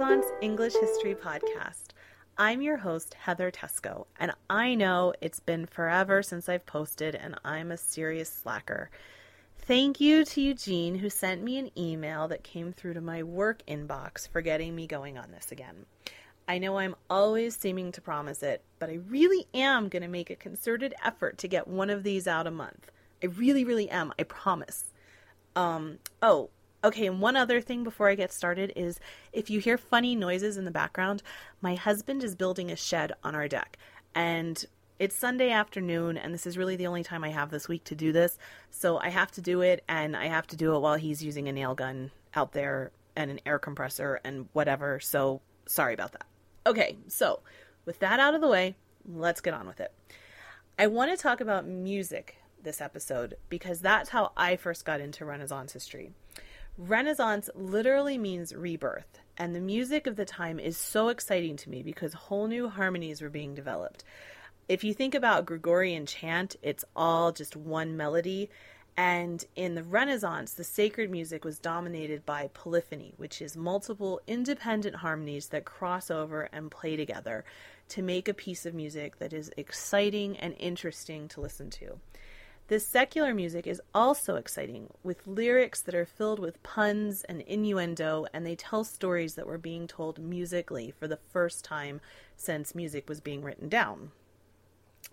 Renaissance English History Podcast. I'm your host, Heather Teysko, and I know it's been forever since I've posted, and I'm a serious slacker. Thank you to Eugene, who sent me an email that came through to my work inbox for getting me going on this again. I know I'm always seeming to promise it, but I really am going to make a concerted effort to get one of these out a month. I really, really am. I promise. Um, oh, okay, and one other thing before I get started is if you hear funny noises in the background, my husband is building a shed on our deck. And it's Sunday afternoon, and this is really the only time I have this week to do this. So I have to do it, and I have to do it while he's using a nail gun out there and an air compressor and whatever. So sorry about that. Okay, so with that out of the way, let's get on with it. I want to talk about music this episode because that's how I first got into Renaissance history. Renaissance literally means rebirth, and the music of the time is so exciting to me because whole new harmonies were being developed. If you think about Gregorian chant, it's all just one melody. And in the Renaissance, the sacred music was dominated by polyphony, which is multiple independent harmonies that cross over and play together to make a piece of music that is exciting and interesting to listen to. This secular music is also exciting, with lyrics that are filled with puns and innuendo, and they tell stories that were being told musically for the first time since music was being written down.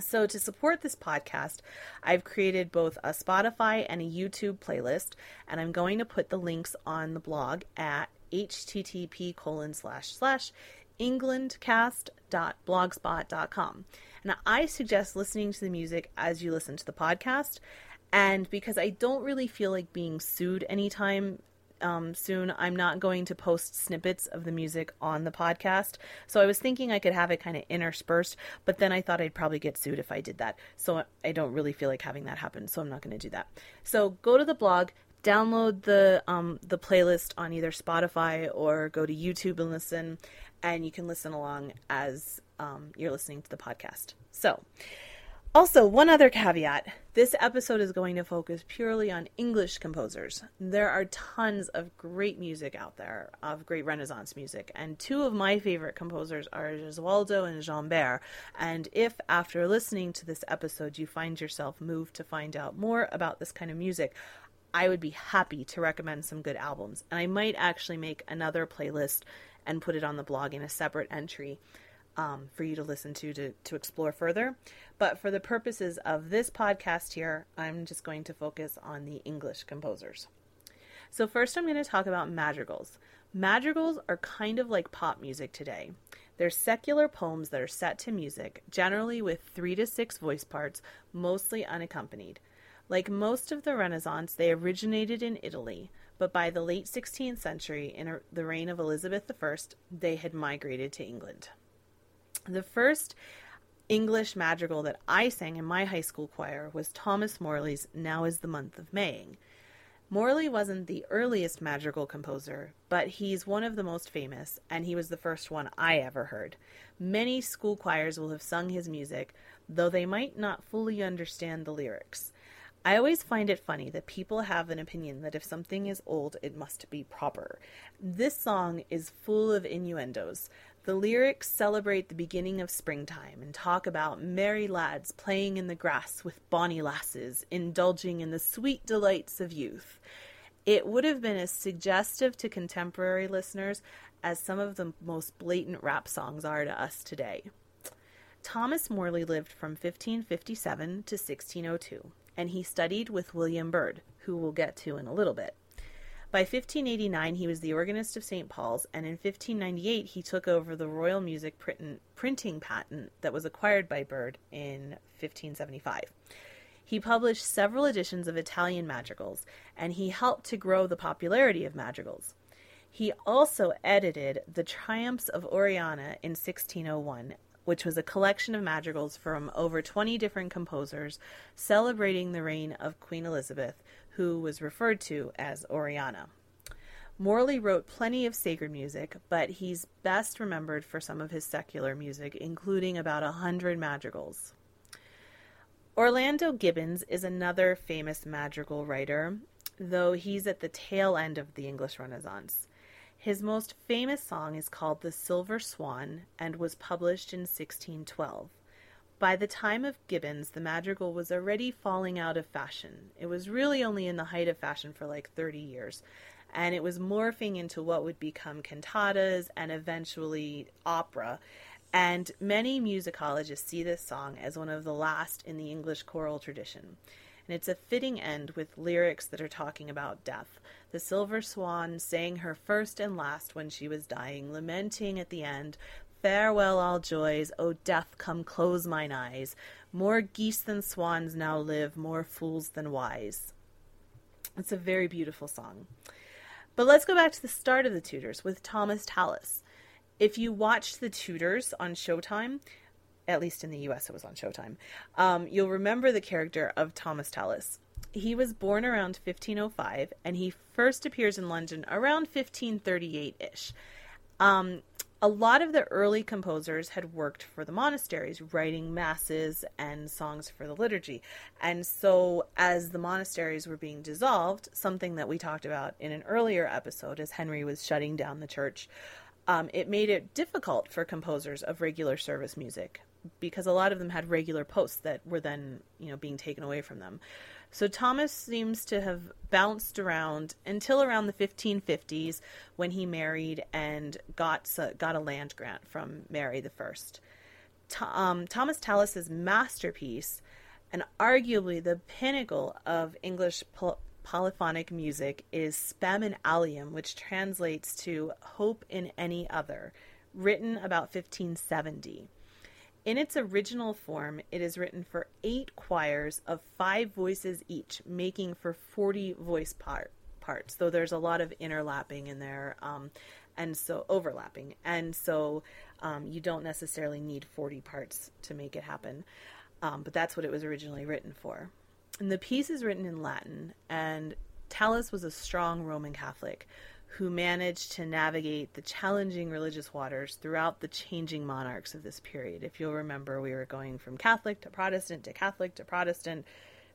So, to support this podcast, I've created both a Spotify and a YouTube playlist, and I'm going to put the links on the blog at http colon slash slash englandcast.blogspot.com. And I suggest listening to the music as you listen to the podcast. And because I don't really feel like being sued anytime um, soon, I'm not going to post snippets of the music on the podcast. So I was thinking I could have it kind of interspersed, but then I thought I'd probably get sued if I did that. So I don't really feel like having that happen. So I'm not going to do that. So go to the blog, download the um, the playlist on either Spotify or go to YouTube and listen, and you can listen along as um, you're listening to the podcast. So, also, one other caveat this episode is going to focus purely on English composers. There are tons of great music out there, of great Renaissance music, and two of my favorite composers are Gesualdo and Gombert. And if after listening to this episode you find yourself moved to find out more about this kind of music, I would be happy to recommend some good albums. And I might actually make another playlist and put it on the blog in a separate entry um, for you to listen to, to to explore further. But for the purposes of this podcast here, I'm just going to focus on the English composers. So first, I'm going to talk about madrigals. Madrigals are kind of like pop music today. They're secular poems that are set to music, generally with three to six voice parts, mostly unaccompanied. Like most of the Renaissance, they originated in Italy, but by the late 16th century, in the reign of Elizabeth I, they had migrated to England. The first English madrigal that I sang in my high school choir was Thomas Morley's Now is the Month of Maying. Morley wasn't the earliest madrigal composer, but he's one of the most famous, and he was the first one I ever heard. Many school choirs will have sung his music, though they might not fully understand the lyrics. I always find it funny that people have an opinion that if something is old, it must be proper. This song is full of innuendos. The lyrics celebrate the beginning of springtime and talk about merry lads playing in the grass with bonny lasses, indulging in the sweet delights of youth. It would have been as suggestive to contemporary listeners as some of the most blatant rap songs are to us today. Thomas Morley lived from 1557 to 1602 and he studied with William Byrd, who we'll get to in a little bit. By 1589, he was the organist of St. Paul's, and in 1598, he took over the Royal Music print- printing patent that was acquired by Byrd in 1575. He published several editions of Italian madrigals, and he helped to grow the popularity of madrigals. He also edited The Triumphs of Oriana in 1601 which was a collection of madrigals from over 20 different composers celebrating the reign of Queen Elizabeth, who was referred to as Oriana. Morley wrote plenty of sacred music, but he's best remembered for some of his secular music, including about a hundred madrigals. Orlando Gibbons is another famous madrigal writer, though he's at the tail end of the English Renaissance. His most famous song is called The Silver Swan and was published in 1612. By the time of Gibbons, the madrigal was already falling out of fashion. It was really only in the height of fashion for like 30 years, and it was morphing into what would become cantatas and eventually opera. And many musicologists see this song as one of the last in the English choral tradition. And it's a fitting end with lyrics that are talking about death. The silver swan sang her first and last when she was dying, lamenting at the end, Farewell, all joys, O death, come close mine eyes. More geese than swans now live, more fools than wise. It's a very beautiful song. But let's go back to the start of the Tudors with Thomas Tallis. If you watched the Tudors on Showtime, at least in the US it was on Showtime, um, you'll remember the character of Thomas Tallis. He was born around 1505 and he first appears in London around 1538 ish. Um, a lot of the early composers had worked for the monasteries, writing masses and songs for the liturgy. And so, as the monasteries were being dissolved, something that we talked about in an earlier episode as Henry was shutting down the church, um, it made it difficult for composers of regular service music because a lot of them had regular posts that were then, you know, being taken away from them. So Thomas seems to have bounced around until around the 1550s when he married and got got a land grant from Mary the First. Um, Thomas Tallis's masterpiece, and arguably the pinnacle of English poly- polyphonic music, is Spem in Alium, which translates to "Hope in Any Other," written about 1570. In its original form, it is written for eight choirs of five voices each, making for 40 voice part, parts, though there's a lot of interlapping in there, um, and so overlapping. And so um, you don't necessarily need 40 parts to make it happen. Um, but that's what it was originally written for. And the piece is written in Latin, and Tallis was a strong Roman Catholic who managed to navigate the challenging religious waters throughout the changing monarchs of this period. If you'll remember, we were going from Catholic to Protestant to Catholic to Protestant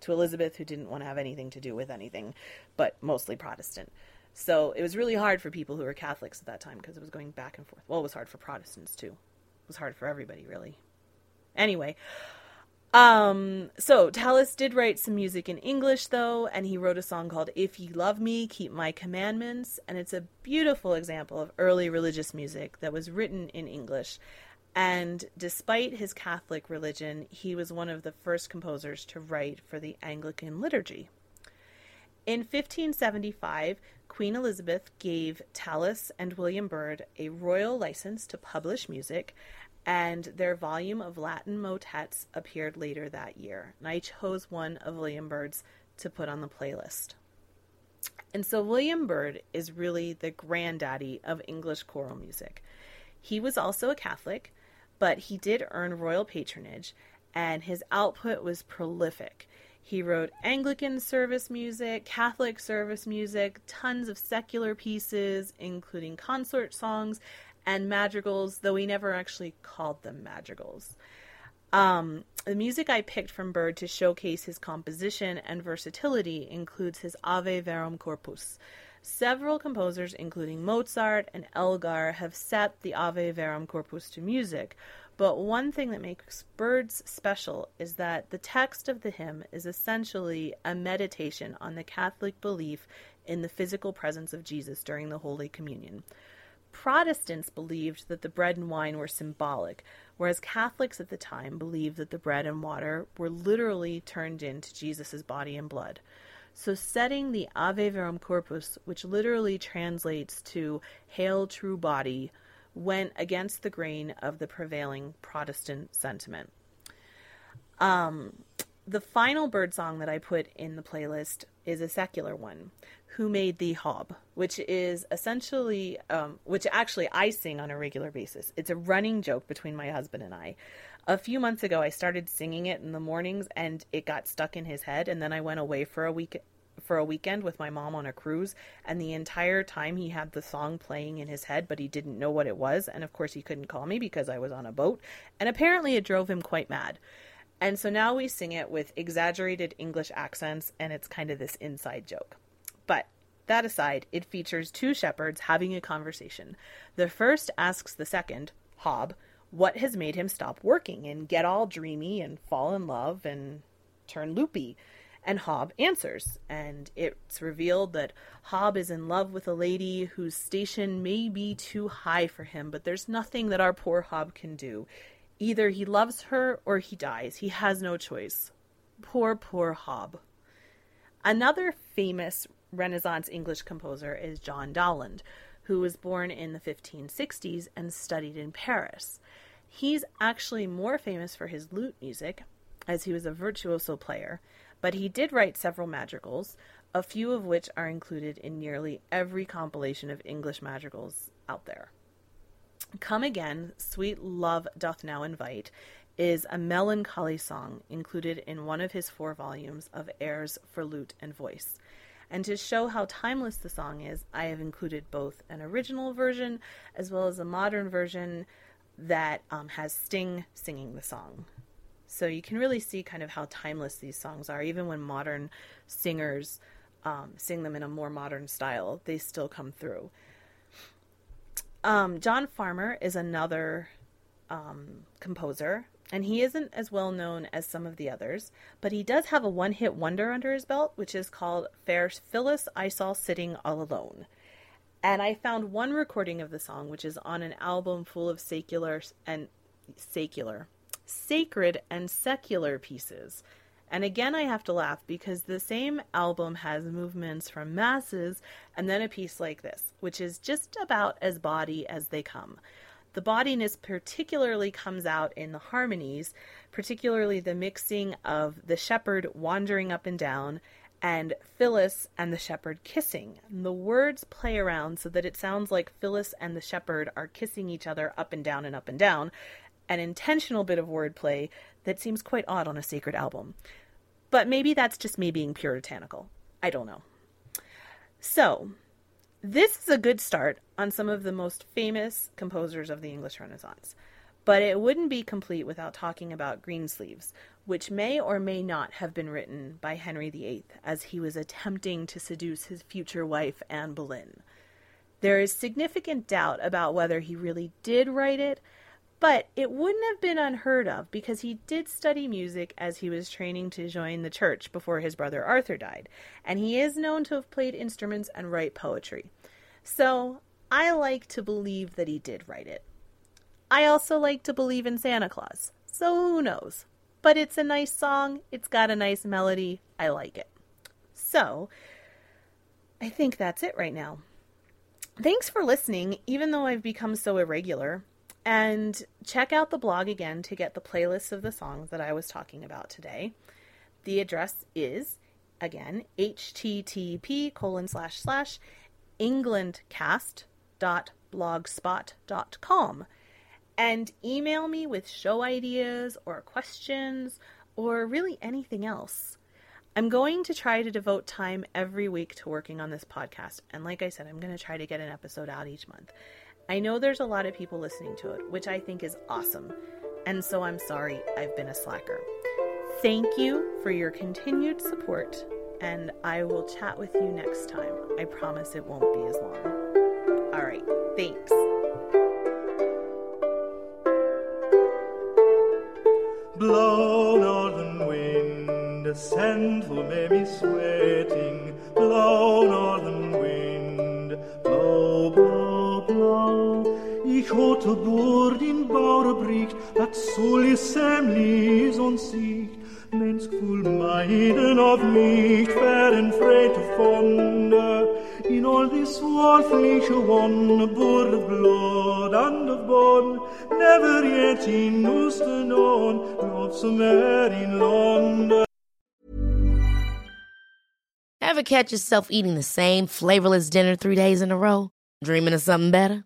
to Elizabeth, who didn't want to have anything to do with anything, but mostly Protestant. So it was really hard for people who were Catholics at that time because it was going back and forth. Well, it was hard for Protestants too. It was hard for everybody, really. Anyway, um, so Tallis did write some music in English though, and he wrote a song called If Ye Love Me, Keep My Commandments, and it's a beautiful example of early religious music that was written in English. And despite his Catholic religion, he was one of the first composers to write for the Anglican liturgy. In 1575, Queen Elizabeth gave Tallis and William Byrd a royal license to publish music, and their volume of Latin motets appeared later that year. And I chose one of William Byrd's to put on the playlist. And so William Byrd is really the granddaddy of English choral music. He was also a Catholic, but he did earn royal patronage, and his output was prolific. He wrote Anglican service music, Catholic service music, tons of secular pieces, including consort songs, and madrigals, though he never actually called them madrigals. Um, the music I picked from Byrd to showcase his composition and versatility includes his Ave Verum Corpus. Several composers, including Mozart and Elgar, have set the Ave Verum Corpus to music, but one thing that makes Byrd's special is that the text of the hymn is essentially a meditation on the Catholic belief in the physical presence of Jesus during the Holy Communion. Protestants believed that the bread and wine were symbolic, whereas Catholics at the time believed that the bread and water were literally turned into Jesus' body and blood. So, setting the Ave Verum Corpus, which literally translates to Hail True Body, went against the grain of the prevailing Protestant sentiment. Um, the final Byrd song that I put in the playlist is a secular one, Who Made Thee Hob, which is essentially, um, which actually I sing on a regular basis. It's a running joke between my husband and I. A few months ago, I started singing it in the mornings and it got stuck in his head, and then I went away for a week for a weekend with my mom on a cruise and the entire time he had the song playing in his head but he didn't know what it was and of course he couldn't call me because I was on a boat and apparently it drove him quite mad. And so now we sing it with exaggerated English accents and it's kind of this inside joke. But that aside, it features two shepherds having a conversation. The first asks the second, Hob, what has made him stop working and get all dreamy and fall in love and turn loopy. And Hob answers, and it's revealed that Hob is in love with a lady whose station may be too high for him, but there's nothing that our poor Hob can do. Either he loves her or he dies. He has no choice. Poor, poor Hob. Another famous Renaissance English composer is John Dowland, who was born in the 1560s and studied in Paris. He's actually more famous for his lute music, as he was a virtuoso player, but he did write several madrigals, a few of which are included in nearly every compilation of English madrigals out there. Come Again, Sweet Love Doth Now Invite is a melancholy song included in one of his four volumes of airs for lute and voice. And to show how timeless the song is, I have included both an original version as well as a modern version that um, has Sting singing the song. So you can really see kind of how timeless these songs are. Even when modern singers um, sing them in a more modern style, they still come through. Um, John Farmer is another um, composer, and he isn't as well known as some of the others, but he does have a one hit wonder under his belt, which is called Fair Phyllis I Saw Sitting All Alone. And I found one recording of the song, which is on an album full of secular and secular sacred and secular pieces. And again, I have to laugh because the same album has movements from masses and then a piece like this, which is just about as body as they come. The bodiness particularly comes out in the harmonies, particularly the mixing of the shepherd wandering up and down and Phyllis and the shepherd kissing. And the words play around so that it sounds like Phyllis and the shepherd are kissing each other up and down and up and down, an intentional bit of wordplay that seems quite odd on a sacred album. But maybe that's just me being puritanical. I don't know. So, this is a good start on some of the most famous composers of the English Renaissance. But it wouldn't be complete without talking about Greensleeves, which may or may not have been written by Henry VIII as he was attempting to seduce his future wife, Anne Boleyn. There is significant doubt about whether he really did write it, but it wouldn't have been unheard of because he did study music as he was training to join the church before his brother Arthur died, and he is known to have played instruments and write poetry. So I like to believe that he did write it. I also like to believe in Santa Claus, so who knows? But it's a nice song, it's got a nice melody, I like it. So, I think that's it right now. Thanks for listening, even though I've become so irregular. And check out the blog again to get the playlist of the songs that I was talking about today. The address is, again, http colon slash slash englandcast.blogspot.com. And email me with show ideas or questions or really anything else. I'm going to try to devote time every week to working on this podcast. And like I said, I'm going to try to get an episode out each month. I know there's a lot of people listening to it, which I think is awesome. and so I'm sorry I've been a slacker. Thank you for your continued support, and I will chat with you next time. I promise it won't be as long. All right, thanks. Blow, northern wind, send for me sweating. Blow, northern wind, blow, blow. Ich hatte bord in Bauer bricht, dat soll is semlis und sicht. Mens gevoel meiden of mich, wären frei von äh, in all this wolfliche one, board of blood and of bone, never yet in Nooster known, of some air in London. Ever catch yourself eating the same flavorless dinner three days in a row? Dreaming of something better?